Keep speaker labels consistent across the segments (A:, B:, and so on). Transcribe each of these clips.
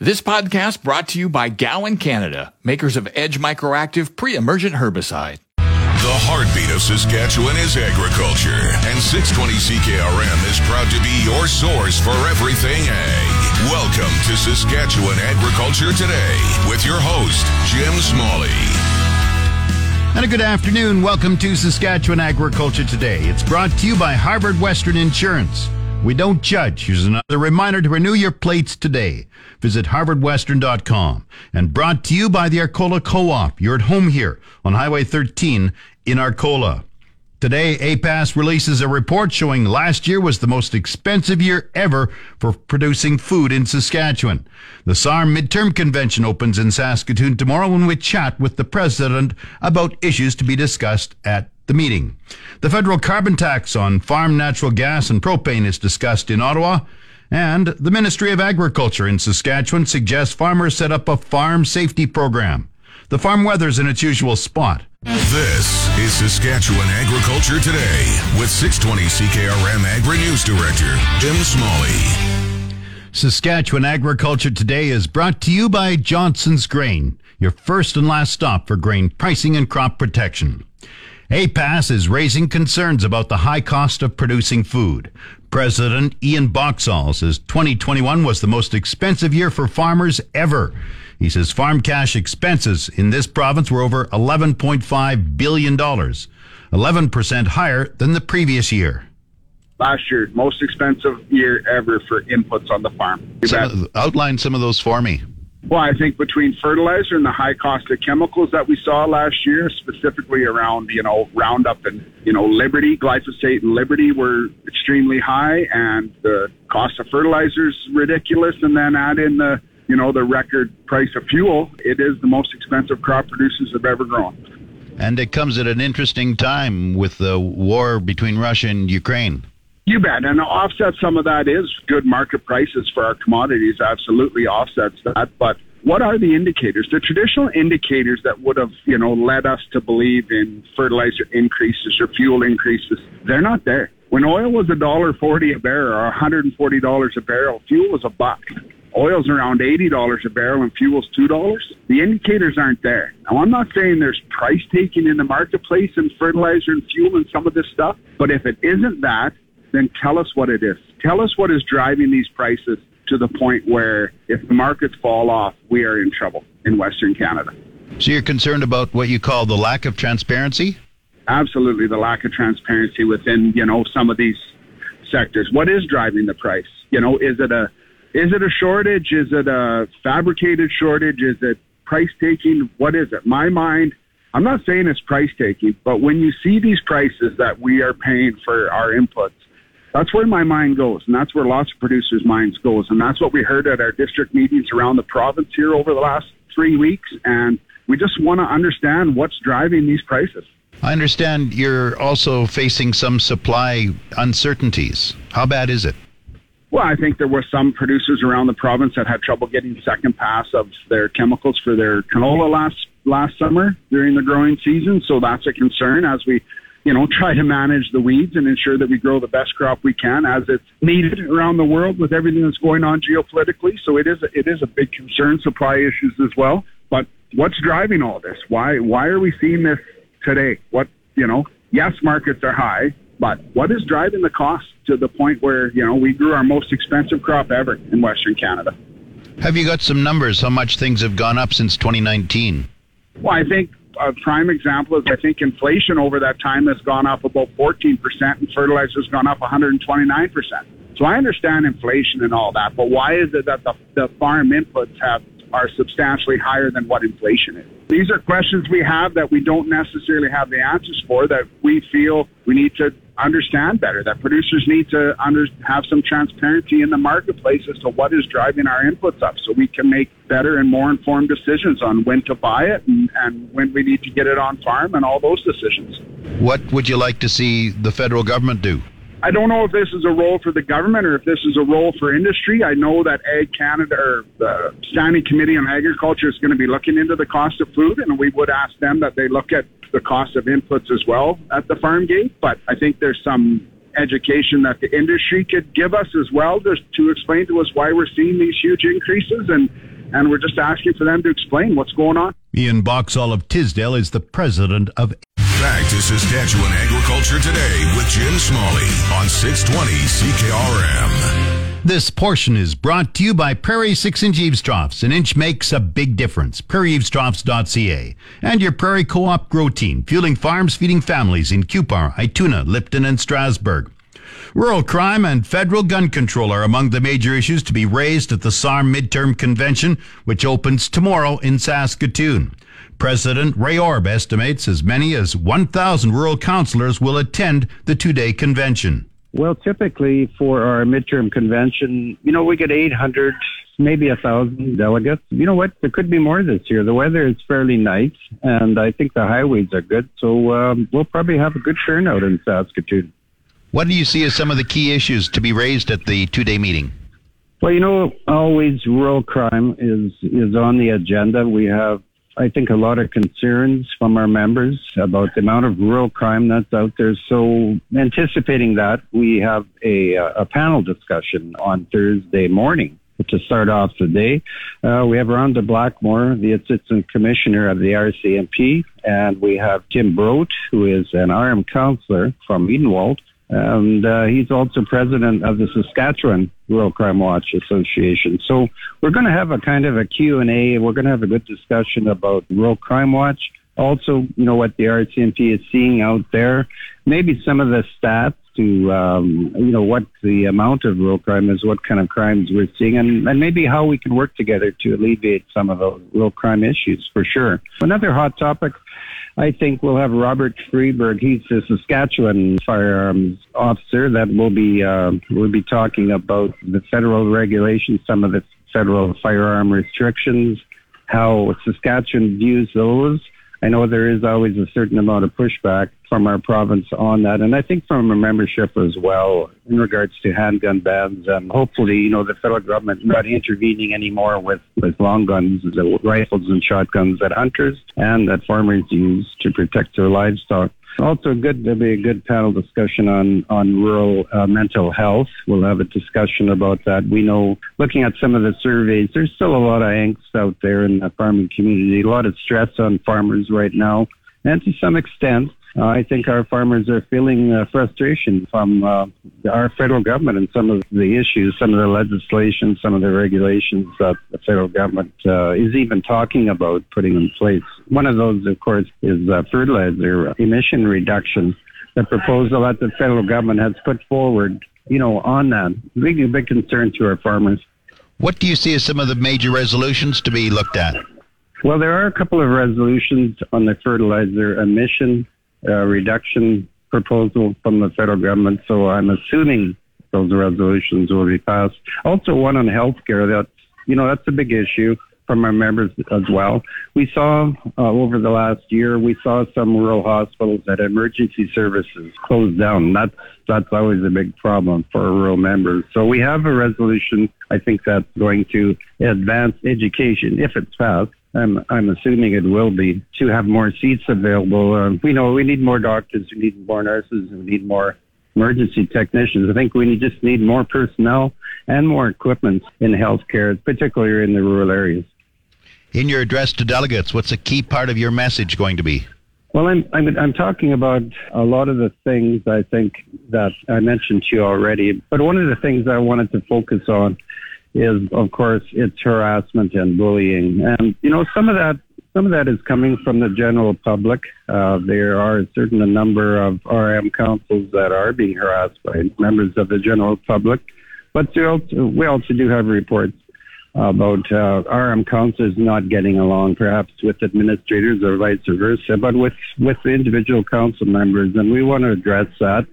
A: This podcast brought to you by Gowan Canada, makers of Edge Microactive pre-emergent herbicide.
B: The heartbeat of Saskatchewan is agriculture, and 620 CKRM is proud to be your source for everything ag. Welcome to Saskatchewan Agriculture Today with your host, Jim Smalley.
C: And a good afternoon. Welcome to Saskatchewan Agriculture Today. It's brought to you by Harvard Western Insurance. We don't judge. Here's another reminder to renew your plates today. Visit harvardwestern.com. And brought to you by the Arcola Co-op. You're at home here on Highway 13 in Arcola. Today, APAS releases a report showing last year was the most expensive year ever for producing food in Saskatchewan. The SARM midterm convention opens in Saskatoon tomorrow when we chat with the president about issues to be discussed at the meeting. The federal carbon tax on farm natural gas and propane is discussed in Ottawa. And the Ministry of Agriculture in Saskatchewan suggests farmers set up a farm safety program. The farm weather's in its usual spot.
B: This is Saskatchewan Agriculture Today with 620 CKRM Agri News Director, Jim Smalley.
C: Saskatchewan Agriculture Today is brought to you by Johnson's Grain, your first and last stop for grain pricing and crop protection. APAS is raising concerns about the high cost of producing food. President Ian Boxall says 2021 was the most expensive year for farmers ever. He says farm cash expenses in this province were over $11.5 billion, 11% higher than the previous year.
D: Last year, most expensive year ever for inputs on the farm.
C: Some outline some of those for me.
D: Well, I think between fertilizer and the high cost of chemicals that we saw last year, specifically around, you know, Roundup and, you know, Liberty, glyphosate and Liberty were extremely high and the cost of fertilizers ridiculous. And then add in the, you know, the record price of fuel. It is the most expensive crop producers have ever grown.
C: And it comes at an interesting time with the war between Russia and Ukraine.
D: You bet. And offset some of that is good market prices for our commodities, absolutely offsets that. But what are the indicators? The traditional indicators that would have, you know, led us to believe in fertilizer increases or fuel increases, they're not there. When oil was a dollar forty a barrel or $140 a barrel, fuel was a buck. Oil's around $80 a barrel and fuel's $2. The indicators aren't there. Now, I'm not saying there's price taking in the marketplace in fertilizer and fuel and some of this stuff, but if it isn't that, then tell us what it is. Tell us what is driving these prices to the point where if the markets fall off, we are in trouble in Western Canada.
C: So you're concerned about what you call the lack of transparency?
D: Absolutely, the lack of transparency within, you know, some of these sectors. What is driving the price? You know, is it a is it a shortage? Is it a fabricated shortage? Is it price taking? What is it? My mind I'm not saying it's price taking, but when you see these prices that we are paying for our inputs, that's where my mind goes, and that's where lots of producers' minds goes, and that's what we heard at our district meetings around the province here over the last three weeks, and we just want to understand what's driving these prices.
C: I understand you're also facing some supply uncertainties. How bad is it?
D: Well, I think there were some producers around the province that had trouble getting second pass of their chemicals for their canola last last summer during the growing season, so that's a concern as we you know, try to manage the weeds and ensure that we grow the best crop we can as it's needed around the world with everything that's going on geopolitically. So it is a, it is a big concern, supply issues as well. But what's driving all this? Why why are we seeing this today? What you know? Yes, markets are high, but what is driving the cost to the point where you know we grew our most expensive crop ever in Western Canada?
C: Have you got some numbers? How much things have gone up since 2019?
D: Well, I think a prime example is I think inflation over that time has gone up about 14% and fertilizer's gone up 129%. So I understand inflation and all that, but why is it that the, the farm inputs have are substantially higher than what inflation is? These are questions we have that we don't necessarily have the answers for that we feel we need to understand better. That producers need to under, have some transparency in the marketplace as to what is driving our inputs up, so we can make better and more informed decisions on when to buy it and, and when we need to get it on farm and all those decisions.
C: What would you like to see the federal government do?
D: I don't know if this is a role for the government or if this is a role for industry. I know that Ag Canada or the Standing Committee on Agriculture is going to be looking into the cost of food, and we would ask them that they look at the cost of inputs as well at the farm gate. But I think there's some education that the industry could give us as well just to explain to us why we're seeing these huge increases and and we're just asking for them to explain what's going on.
C: Ian Boxall of Tisdale is the president of
B: Back to Saskatchewan Agriculture Today with Jim Smalley on 620 CKRM.
C: This portion is brought to you by Prairie 6 inch eavestroughs. An inch makes a big difference. PrairieEavestroughs.ca. And your Prairie Co op Grow Team, fueling farms, feeding families in Cupar, Ituna, Lipton, and Strasbourg. Rural crime and federal gun control are among the major issues to be raised at the SARM Midterm Convention, which opens tomorrow in Saskatoon. President Ray Orb estimates as many as 1,000 rural councillors will attend the two day convention.
E: Well, typically for our midterm convention, you know, we get 800, maybe a thousand delegates. You know what? There could be more this year. The weather is fairly nice, and I think the highways are good, so um, we'll probably have a good turnout in Saskatoon.
C: What do you see as some of the key issues to be raised at the two day meeting?
E: Well, you know, always rural crime is is on the agenda. We have I think, a lot of concerns from our members about the amount of rural crime that's out there. So, anticipating that, we have a, a panel discussion on Thursday morning to start off the day. Uh, we have Rhonda Blackmore, the Assistant Commissioner of the RCMP, and we have Tim Brote, who is an RM counselor from Edenwold, and uh, he's also president of the Saskatchewan Rural Crime Watch Association. So we're going to have a kind of a Q&A. We're going to have a good discussion about Rural Crime Watch. Also, you know, what the RCMP is seeing out there. Maybe some of the stats to, um, you know, what the amount of rural crime is, what kind of crimes we're seeing, and, and maybe how we can work together to alleviate some of those rural crime issues for sure. Another hot topic I think we'll have Robert Freberg. He's a Saskatchewan firearms officer that will be uh, will be talking about the federal regulations, some of the federal firearm restrictions, how Saskatchewan views those, I know there is always a certain amount of pushback from our province on that, and I think from our membership as well in regards to handgun bans. And hopefully, you know, the federal government not intervening anymore with, with long guns, the rifles and shotguns that hunters and that farmers use to protect their livestock. Also, good there'll be a good panel discussion on on rural uh, mental health. We'll have a discussion about that. We know, looking at some of the surveys, there's still a lot of angst out there in the farming community. A lot of stress on farmers right now, and to some extent, uh, I think our farmers are feeling uh, frustration from uh, our federal government and some of the issues, some of the legislation, some of the regulations that the federal government uh, is even talking about putting in place. One of those, of course, is uh, fertilizer emission reduction. The proposal that the federal government has put forward, you know, on that, really a big concern to our farmers.
C: What do you see as some of the major resolutions to be looked at?
E: Well, there are a couple of resolutions on the fertilizer emission uh, reduction proposal from the federal government. So I'm assuming those resolutions will be passed. Also, one on healthcare. That you know that's a big issue from our members as well. We saw uh, over the last year, we saw some rural hospitals that emergency services closed down. That's that's always a big problem for rural members. So we have a resolution. I think that's going to advance education if it's passed I'm, I'm assuming it will be to have more seats available. Um, we know we need more doctors, we need more nurses, we need more emergency technicians. I think we need, just need more personnel and more equipment in healthcare, particularly in the rural areas.
C: In your address to delegates, what's a key part of your message going to be?
E: Well, I'm, I'm, I'm talking about a lot of the things I think that I mentioned to you already, but one of the things I wanted to focus on is, of course, it's harassment and bullying. And, you know, some of that, some of that is coming from the general public. Uh, there are a certain number of RM councils that are being harassed by members of the general public. But we also, do have reports about uh, RM councils not getting along, perhaps with administrators or vice versa, but with, with individual council members. And we want to address that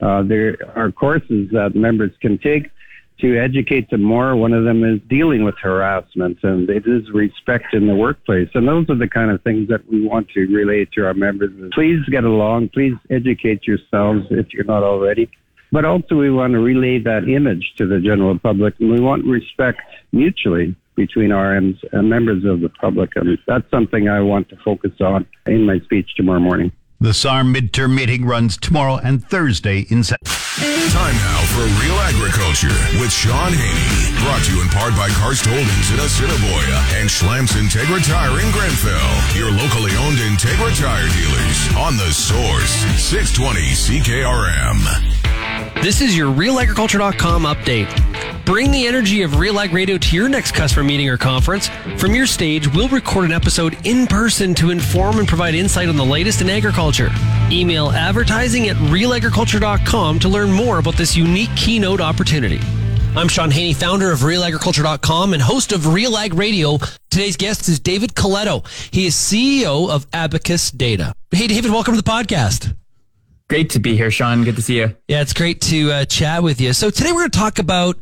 E: Uh, there are courses that members can take to educate them more. One of them is dealing with harassment and it is respect in the workplace. And those are the kind of things that we want to relay to our members. Please get along. Please educate yourselves if you're not already. But also we want to relay that image to the general public and we want respect mutually between RMs and uh, members of the public. And that's something I want to focus on in my speech tomorrow morning.
C: The SARM midterm meeting runs tomorrow and Thursday in
B: Time now for Real Agriculture with Shaun Haney. Brought to you in part by Karst Holdings in Assiniboia and Schlamps Integra Tire in Grenfell. Your locally owned Integra Tire dealers on the source 620 CKRM.
F: This is your RealAgriculture.com update. Bring the energy of Real Ag Radio to your next customer meeting or conference. From your stage, we'll record an episode in person to inform and provide insight on the latest in agriculture. Email advertising at realagriculture.com to learn more about this unique keynote opportunity. I'm Shaun Haney, founder of RealAgriculture.com and host of Real Ag Radio. Today's guest is David Coletto. He is CEO of Abacus Data. Hey, David, welcome to the podcast.
G: Great to be here, Shaun. Good to see you.
F: Yeah, it's great to uh, chat with you. So today we're going to talk about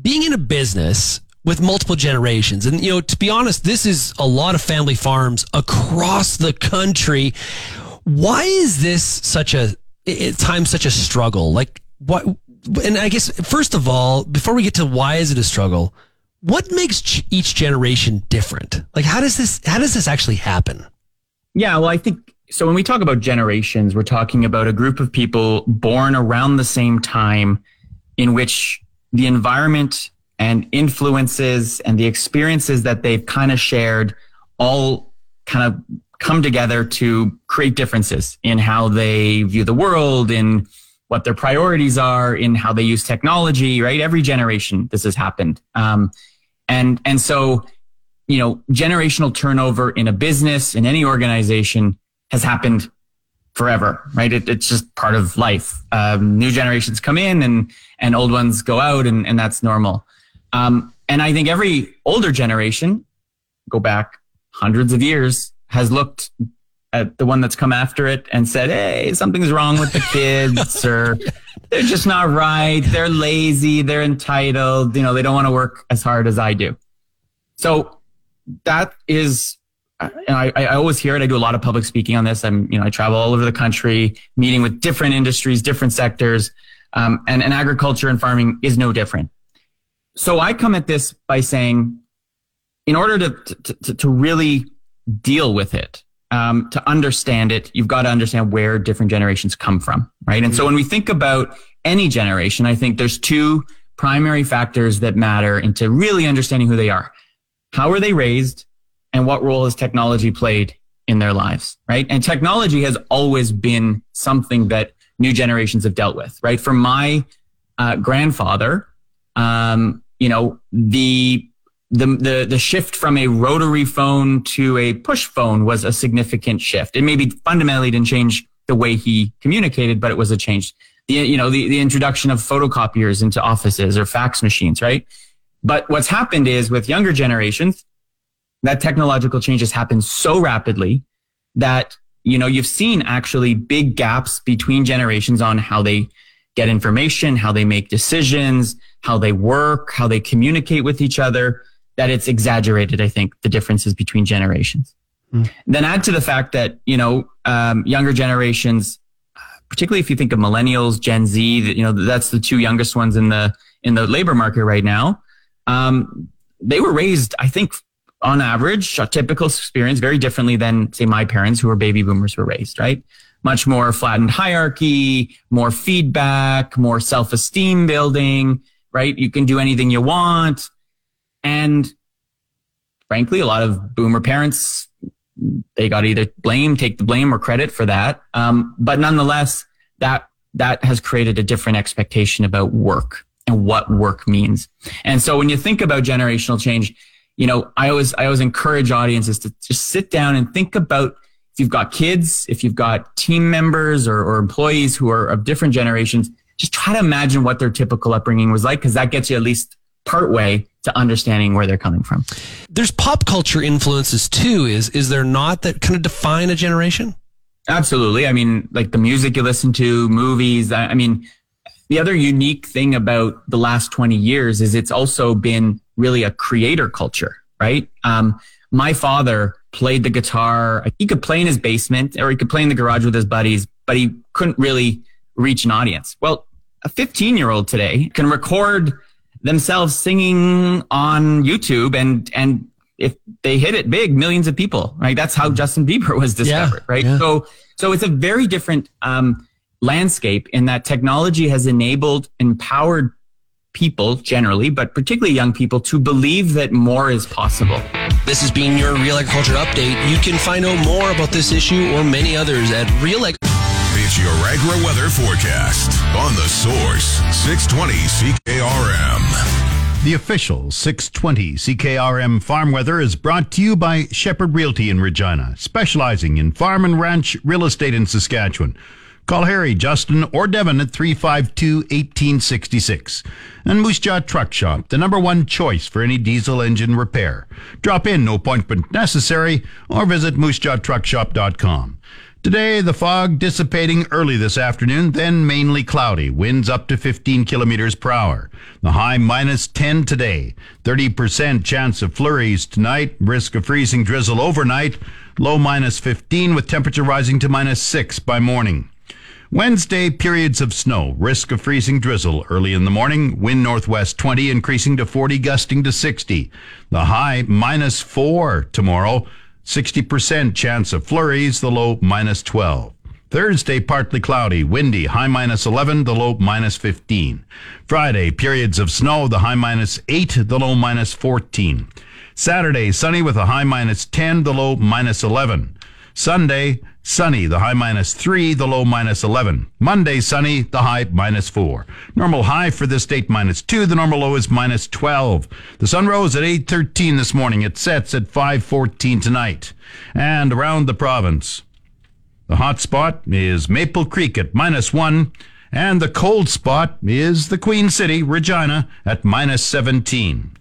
F: being in a business with multiple generations. And, you know, to be honest, this is a lot of family farms across the country. Why is this such a, at times such a struggle? Like, what, and I guess, first of all, before we get to why is it a struggle, what makes each generation different? Like, how does this, how does this actually happen?
G: Yeah, well, I think so when we talk about generations, we're talking about a group of people born around the same time in which the environment and influences and the experiences that they've kind of shared all kind of come together to create differences in how they view the world, in what their priorities are, in how they use technology, right? Every generation this has happened. Um, and, and so, you know, generational turnover in a business, in any organization has happened forever, right? It, it's just part of life. Um, new generations come in and, and old ones go out and, and that's normal. Um, and I think every older generation, go back hundreds of years, has looked at the one that's come after it and said, Hey, something's wrong with the kids or they're just not right. They're lazy. They're entitled. You know, they don't want to work as hard as I do. So that is I, I always hear it. I do a lot of public speaking on this. I'm, you know, I travel all over the country, meeting with different industries, different sectors, um, and, and agriculture and farming is no different. So I come at this by saying, in order to to, to really deal with it, um, to understand it, you've got to understand where different generations come from, right? And so when we think about any generation, I think there's two primary factors that matter into really understanding who they are. How were they raised? And what role has technology played in their lives, right? And technology has always been something that new generations have dealt with, right? For my uh, grandfather, um, you know, the, the the the shift from a rotary phone to a push phone was a significant shift. It maybe fundamentally didn't change the way he communicated, but it was a change. The you know the the introduction of photocopiers into offices or fax machines, right? But what's happened is with younger generations, that technological change has happened so rapidly that, you know, you've seen actually big gaps between generations on how they get information, how they make decisions, how they work, how they communicate with each other, that it's exaggerated, I think, the differences between generations. Mm. Then add to the fact that, you know, um, younger generations, particularly if you think of millennials, Gen Z, you know, that's the two youngest ones in the, in the labor market right now. Um, they were raised, I think, on average, a typical experience very differently than, say, my parents who were baby boomers were raised, right? Much more flattened hierarchy, more feedback, more self esteem building, right? You can do anything you want. And frankly, a lot of boomer parents, they got either blame, take the blame or credit for that. Um, but nonetheless, that, that has created a different expectation about work and what work means. And so when you think about generational change, you know, I always, I always encourage audiences to just sit down and think about if you've got kids, if you've got team members or, or employees who are of different generations, just try to imagine what their typical upbringing was like, because that gets you at least part way to understanding where they're coming from.
F: There's pop culture influences too, is is there not that kind of define a generation?
G: Absolutely. I mean, like the music you listen to, movies. I, I mean, the other unique thing about the last 20 years is it's also been really a creator culture, right? Um, my father played the guitar. He could play in his basement or he could play in the garage with his buddies, but he couldn't really reach an audience. Well, a 15 year old today can record themselves singing on YouTube and, and if they hit it big, millions of people, right? That's how Justin Bieber was discovered, yeah, right? Yeah. So, so it's a very different, um, landscape in that technology has enabled, empowered people generally, but particularly young people to believe that more is possible.
F: This has been your Real Agriculture Update. You can find out more about this issue or many others at Real Ag-
B: It's your agri weather forecast on the source 620 CKRM.
C: The official 620 CKRM farm weather is brought to you by Shepherd Realty in Regina, specializing in farm and ranch real estate in Saskatchewan. Call Harry, Justin, or Devin at 352 1866. And Moose Jaw Truck Shop, the number one choice for any diesel engine repair. Drop in, no appointment necessary, or visit moosejawtruckshop.com. Today, the fog dissipating early this afternoon, then mainly cloudy. Winds up to 15 kilometers per hour. The high minus 10 today. 30% chance of flurries tonight. Risk of freezing drizzle overnight. Low minus 15 with temperature rising to minus 6 by morning. Wednesday, periods of snow. Risk of freezing drizzle early in the morning. Wind northwest 20, increasing to 40, gusting to 60. The high minus 4 tomorrow. 60% chance of flurries. The low minus 12. Thursday, partly cloudy, windy, high minus 11, the low minus 15. Friday, periods of snow, the high minus 8, the low minus 14. Saturday, sunny with a high minus 10, the low minus 11. Sunday, sunny, the high minus 3, the low minus 11. Monday, sunny, the high minus 4. Normal high for this date minus 2, the normal low is minus 12. The sun rose at 8.13 this morning. It sets at 5.14 tonight. And around the province, the hot spot is Maple Creek at minus 1. And the cold spot is the Queen City, Regina, at minus 17.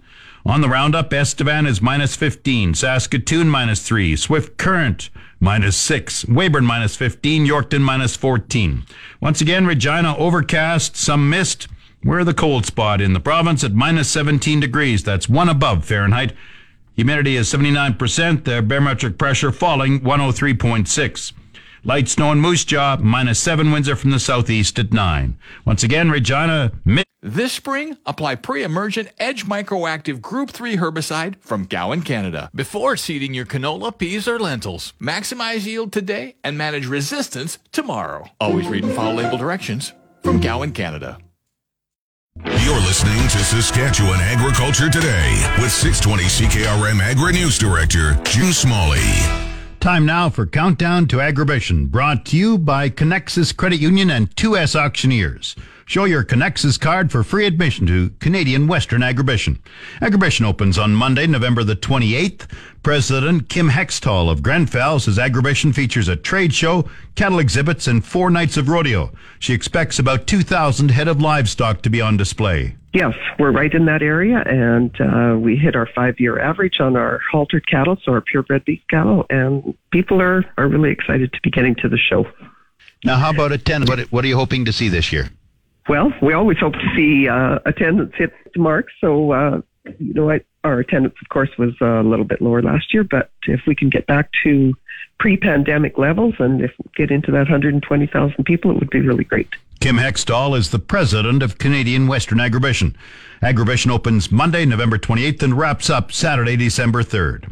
C: On the roundup, Estevan is minus 15, Saskatoon minus 3, Swift Current minus 6, Weyburn minus 15, Yorkton minus 14. Once again, Regina overcast, some mist. We're the cold spot in the province at minus 17 degrees. That's one above Fahrenheit. Humidity is 79%, the barometric pressure falling 103.6. Light snow in Moose Jaw, minus seven winds are from the southeast at nine. Once again, Regina. Mid-
A: this spring, apply pre-emergent Edge Microactive Group 3 herbicide from Gowan, Canada, before seeding your canola, peas, or lentils. Maximize yield today and manage resistance tomorrow. Always read and follow label directions from Gowan, Canada.
B: You're listening to Saskatchewan Agriculture Today with 620 CKRM Agri News Director Jim Smalley.
C: Time now for Countdown to Agribition, brought to you by Connexus Credit Union and 2S Auctioneers. Show your Connexus card for free admission to Canadian Western Agribition. Agribition opens on Monday, November the 28th. President Kim Hextall of Grenfell says Agribition features a trade show, cattle exhibits, and four nights of rodeo. She expects about 2,000 head of livestock to be on display.
H: Yes, we're right in that area, and uh, we hit our five-year average on our haltered cattle, so our purebred beef cattle, and people are, are really excited to be getting to the show.
C: Now, how about attendance? What, what are you hoping to see this year?
H: Well, we always hope to see uh, attendance hit the mark. So, uh, you know, I, our attendance, of course, was a little bit lower last year. But if we can get back to pre-pandemic levels, and if get into that 120,000 people, it would be really great.
C: Kim Hextall is the president of Canadian Western Agribition. Agribition opens Monday, November 28th, and wraps up Saturday, December 3rd.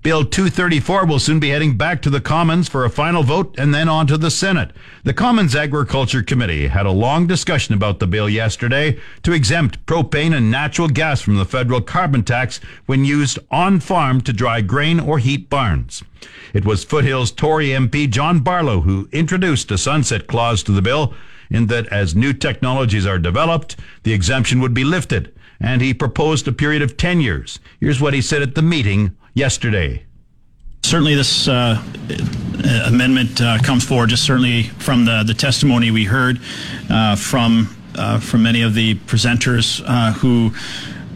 C: Bill 234 will soon be heading back to the Commons for a final vote and then on to the Senate. The Commons Agriculture Committee had a long discussion about the bill yesterday to exempt propane and natural gas from the federal carbon tax when used on farm to dry grain or heat barns. It was Foothills Tory MP John Barlow who introduced a sunset clause to the bill in that as new technologies are developed, the exemption would be lifted and he proposed a period of 10 years. Here's what he said at the meeting yesterday.
I: Certainly, this uh, amendment uh, comes forward just certainly from the, the testimony we heard uh, from uh, from many of the presenters uh, who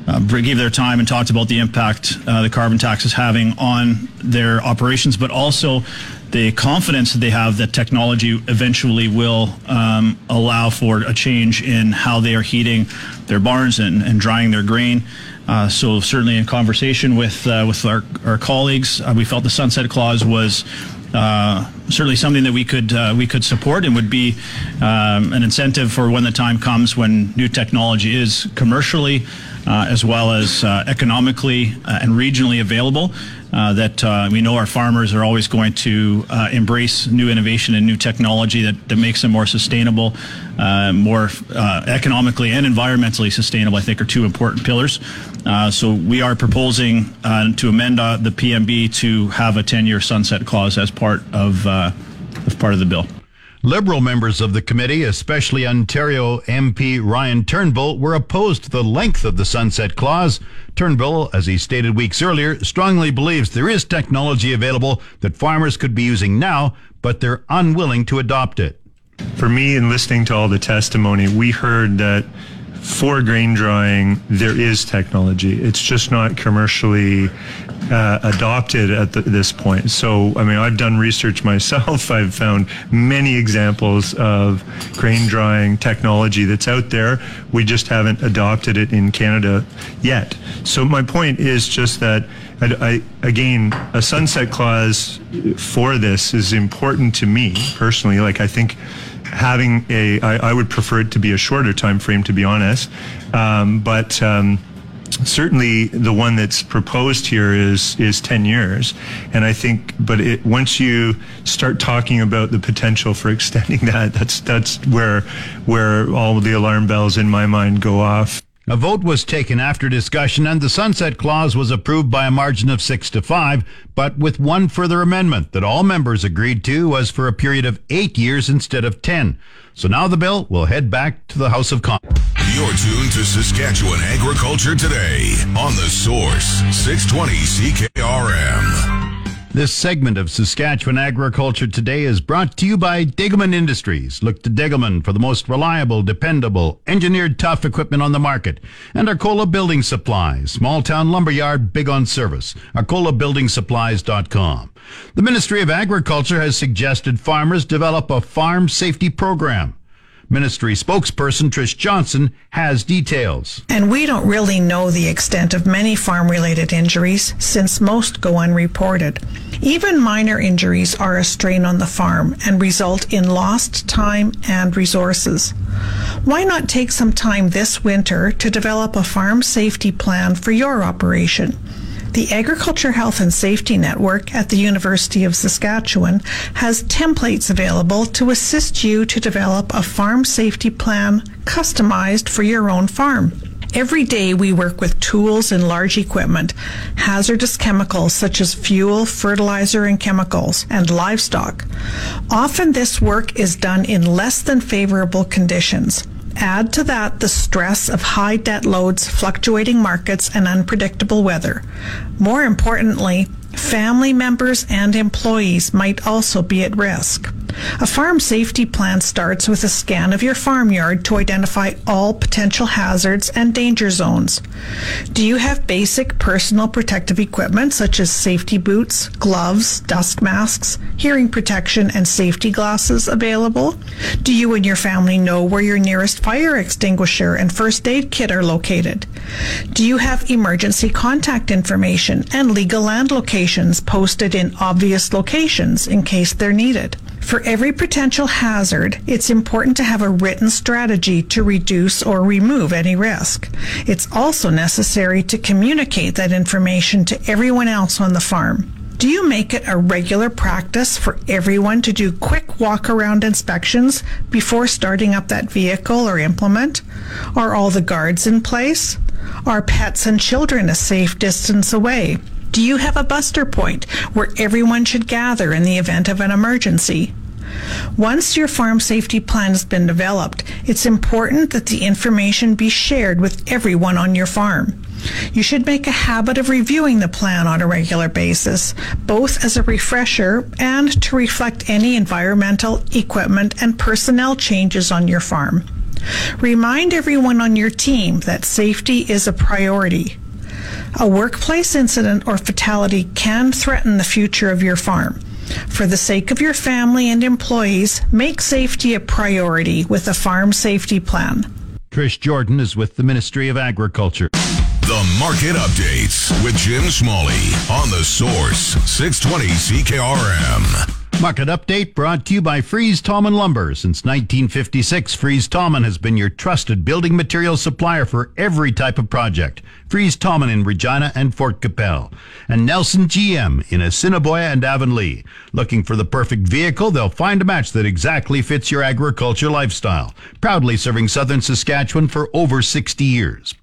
I: uh, gave their time and talked about the impact the carbon tax is having on their operations, but also the confidence that they have that technology eventually will um, allow for a change in how they are heating their barns and, and drying their grain. Uh, so certainly in conversation with uh, with our, our colleagues, uh, we felt the sunset clause was uh, certainly something that we could uh, we could support and would be um, an incentive for when the time comes when new technology is commercially uh, as well as uh, economically uh, and regionally available. Uh, that uh, we know our farmers are always going to uh, embrace new innovation and new technology that, that makes them more sustainable, uh, more economically and environmentally sustainable. I think are two important pillars. so we are proposing to amend the PMB to have a 10-year sunset clause as part of as part of the bill.
C: Liberal members of the committee, especially Ontario MP Ryan Turnbull, were opposed to the length of the sunset clause. Turnbull, as he stated weeks earlier, strongly believes there is technology available that farmers could be using now, but they're unwilling to adopt it.
J: For me, in listening to all the testimony, we heard that for grain drying, there is technology. It's just not commercially uh, adopted at the, this point. So, I mean, I've done research myself. I've found many examples of grain drying technology that's out there. We just haven't adopted it in Canada yet. So, my point is just that, I, I, again, a sunset clause for this is important to me personally. Like, I think having a, I, I would prefer it to be a shorter time frame, to be honest. Um, but um, certainly the one that's proposed here is is 10 years. And i think but it, once you start talking about the potential for extending that that's that's where where all the alarm bells in my mind go off
C: a vote was taken after discussion and the sunset clause was approved by a margin of 6 to 5, but with one further amendment that all members agreed to was for a period of 8 years instead of 10. So now the bill will head back to the House of Commons.
B: You're tuned to Saskatchewan Agriculture Today on the Source 620 CKRM.
C: This segment of Saskatchewan Agriculture Today is brought to you by Degelman Industries. Look to Degelman for the most reliable, dependable, engineered tough equipment on the market. And Arcola Building Supplies, small town lumberyard, big on service. ArcolaBuildingSupplies.com. The Ministry of Agriculture has suggested farmers develop a farm safety program. Ministry spokesperson Trish Johnson has details.
K: And we don't really know the extent of many farm related injuries since most go unreported. Even minor injuries are a strain on the farm and result in lost time and resources. Why not take some time this winter to develop a farm safety plan for your operation? The Agriculture Health and Safety Network at the University of Saskatchewan has templates available to assist you to develop a farm safety plan customized for your own farm. Every day we work with tools and large equipment, hazardous chemicals such as fuel, fertilizer, and chemicals, and livestock. Often this work is done in less than favorable conditions. Add to that the stress of high debt loads, fluctuating markets, and unpredictable weather. More importantly, family members and employees might also be at risk. A farm safety plan starts with a scan of your farmyard to identify all potential hazards and danger zones. Do you have basic personal protective equipment such as safety boots, gloves, dust masks, hearing protection, and safety glasses available? Do you and your family know where your nearest fire extinguisher and first aid kit are located? Do you have emergency contact information and legal land locations posted in obvious locations in case they're needed? For every potential hazard, it's important to have a written strategy to reduce or remove any risk. It's also necessary to communicate that information to everyone else on the farm. Do you make it a regular practice for everyone to do quick walk around inspections before starting up that vehicle or implement? Are all the guards in place? Are pets and children a safe distance away? Do you have a muster point where everyone should gather in the event of an emergency? Once your farm safety plan has been developed, it's important that the information be shared with everyone on your farm. You should make a habit of reviewing the plan on a regular basis, both as a refresher and to reflect any environmental, equipment, and personnel changes on your farm. Remind everyone on your team that safety is a priority. A workplace incident or fatality can threaten the future of your farm. For the sake of your family and employees, make safety a priority with a farm safety plan.
C: Trish Jordan is with the Ministry of Agriculture.
B: The Market Updates with Jim Smalley on the Source 620 CKRM.
C: Market update brought to you by Fries Tallman Lumber. Since 1956, Fries Tallman has been your trusted building material supplier for every type of project. Fries Tallman in Regina and Fort Qu'Appelle. And Nelson GM in Assiniboia and Avonlea. Looking for the perfect vehicle? They'll find a match that exactly fits your agriculture lifestyle. Proudly serving southern Saskatchewan for over 60 years.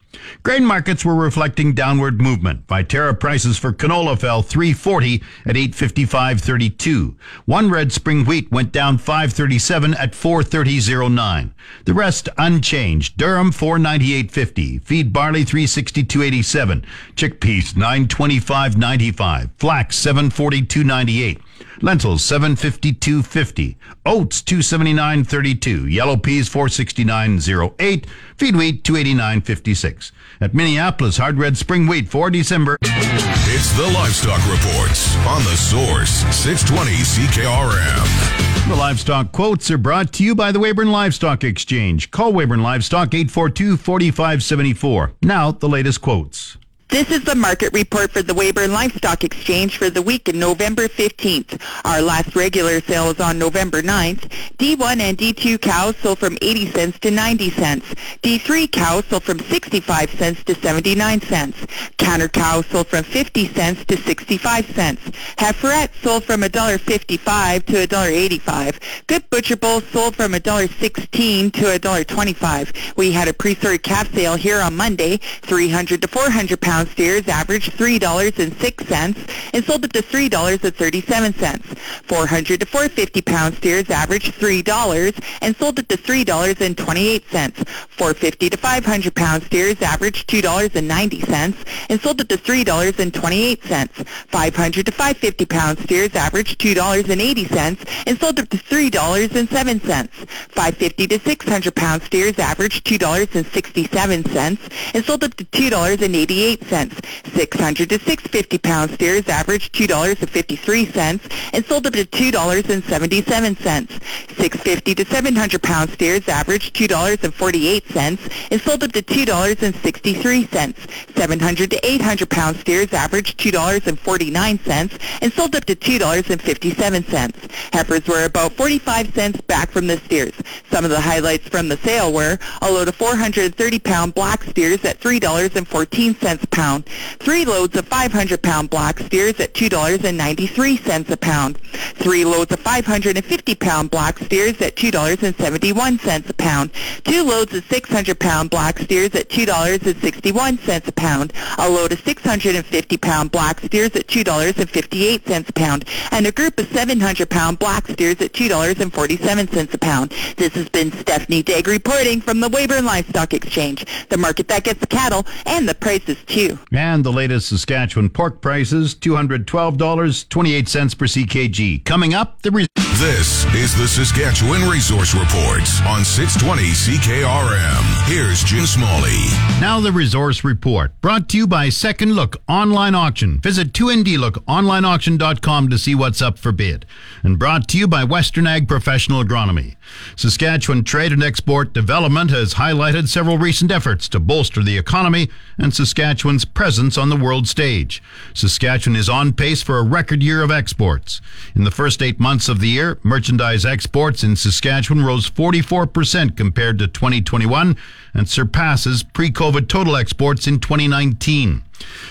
C: Grain markets were reflecting downward movement. Viterra prices for canola fell 340 at 855.32. One red spring wheat went down 537 at 430.09. The rest unchanged. Durum 498.50. Feed barley 362.87. Chickpeas 925.95. Flax 742.98. Lentils 752.50. Oats 279.32. Yellow peas 469.08. Feed wheat 289.56. At Minneapolis, hard red spring wheat for December.
B: It's the Livestock Reports on the Source 620 CKRM.
C: The livestock quotes are brought to you by the Weyburn Livestock Exchange. Call Weyburn Livestock 842 4574. Now, the latest quotes.
L: This is the market report for the Weyburn Livestock Exchange for the week in November 15th. Our last regular sale was on November 9th. D1 and D2 cows sold from 80 cents to 90 cents. D3 cows sold from 65 cents to 79 cents. Canner cows sold from 50 cents to 65 cents. Heiferette sold from $1.55 to $1.85. Good Butcher Bulls sold from $1.16 to $1.25. We had a pre-sorted calf sale here on Monday, 300 to 400 pounds pound steers averaged $3.06 and sold at the $3.37. 400 to 450 pound steers averaged $3 and sold at the $3.28. 450 to 500 pound steers averaged $2.90 and sold at the $3.28. 500 to 550 pound steers averaged $2.80 and sold at the $3.07. 550 to 600 pound steers averaged $2.67 and sold at the $2.88 cents. 600 to 650 pound steers averaged $2.53 and sold up to $2.77. 650 to 700 pound steers averaged $2.48 and sold up to $2.63. 700 to 800 pound steers averaged $2.49 and sold up to $2.57. Heifers were about 45 cents back from the steers. Some of the highlights from the sale were a load of 430 pound black steers at $3.14 pound. Three loads of 500-pound block steers at $2.93 a pound. Three loads of 550-pound block steers at $2.71 a pound. Two loads of 600-pound block steers at $2.61 a pound. A load of 650-pound block steers at $2.58 a pound. And a group of 700-pound block steers at $2.47 a pound. This has been Stephanie Digg reporting from the Weyburn Livestock Exchange, the market that gets the cattle and the prices too.
C: And the latest Saskatchewan pork prices, $212.28 per CKG. Coming up, the... Re-
B: this is the Saskatchewan Resource Report on 620 CKRM. Here's Jim Smalley.
C: Now the Resource Report, brought to you by Second Look Online Auction. Visit 2ndlookonlineauction.com to see what's up for bid. And brought to you by Western Ag Professional Agronomy. Saskatchewan Trade and Export Development has highlighted several recent efforts to bolster the economy and Saskatchewan's presence on the world stage. Saskatchewan is on pace for a record year of exports. In the first eight months of the year, merchandise exports in Saskatchewan rose 44% compared to 2021 and surpasses pre-COVID total exports in 2019.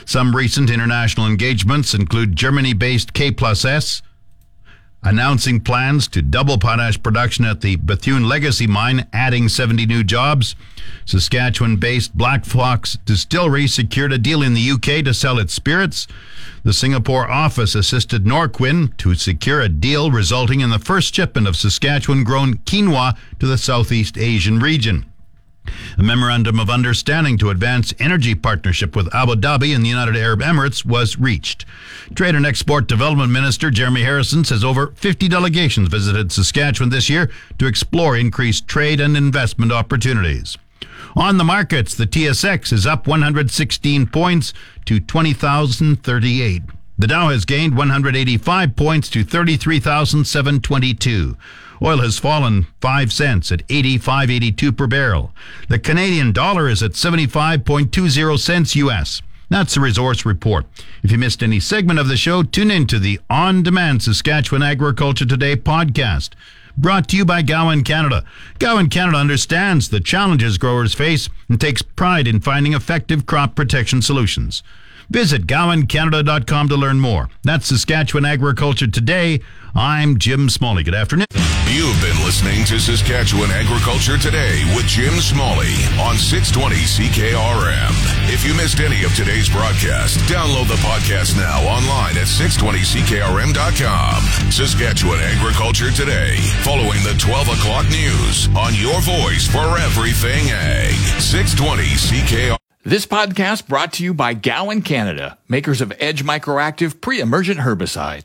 C: Some recent international engagements include Germany-based K plus S, announcing plans to double potash production at the Bethune Legacy Mine, adding 70 new jobs. Saskatchewan based Black Fox Distillery secured a deal in the UK to sell its spirits. The Singapore office assisted Norquin to secure a deal resulting in the first shipment of Saskatchewan grown quinoa to the Southeast Asian region. A memorandum of understanding to advance energy partnership with Abu Dhabi and the United Arab Emirates was reached. Trade and Export Development Minister Jeremy Harrison says over 50 delegations visited Saskatchewan this year to explore increased trade and investment opportunities. On the markets, the TSX is up 116 points to 20,038. The Dow has gained 185 points to 33,722. Oil has fallen 5 cents at 85.82 per barrel. The Canadian dollar is at 75.20 cents US. That's the resource report. If you missed any segment of the show, tune in to the On Demand Saskatchewan Agriculture Today podcast. Brought to you by Gowan Canada. Gowan Canada understands the challenges growers face and takes pride in finding effective crop protection solutions. Visit GowanCanada.com to learn more. That's Saskatchewan Agriculture Today. I'm Jim Smalley. Good afternoon.
B: You've been listening to Saskatchewan Agriculture Today with Jim Smalley on 620 CKRM. If you missed any of today's broadcast, download the podcast now online at 620CKRM.com. Saskatchewan Agriculture Today, following the 12 o'clock news on your voice for everything ag. 620 CKRM.
A: This podcast brought to you by Gowan Canada, makers of Edge Microactive pre-emergent herbicide.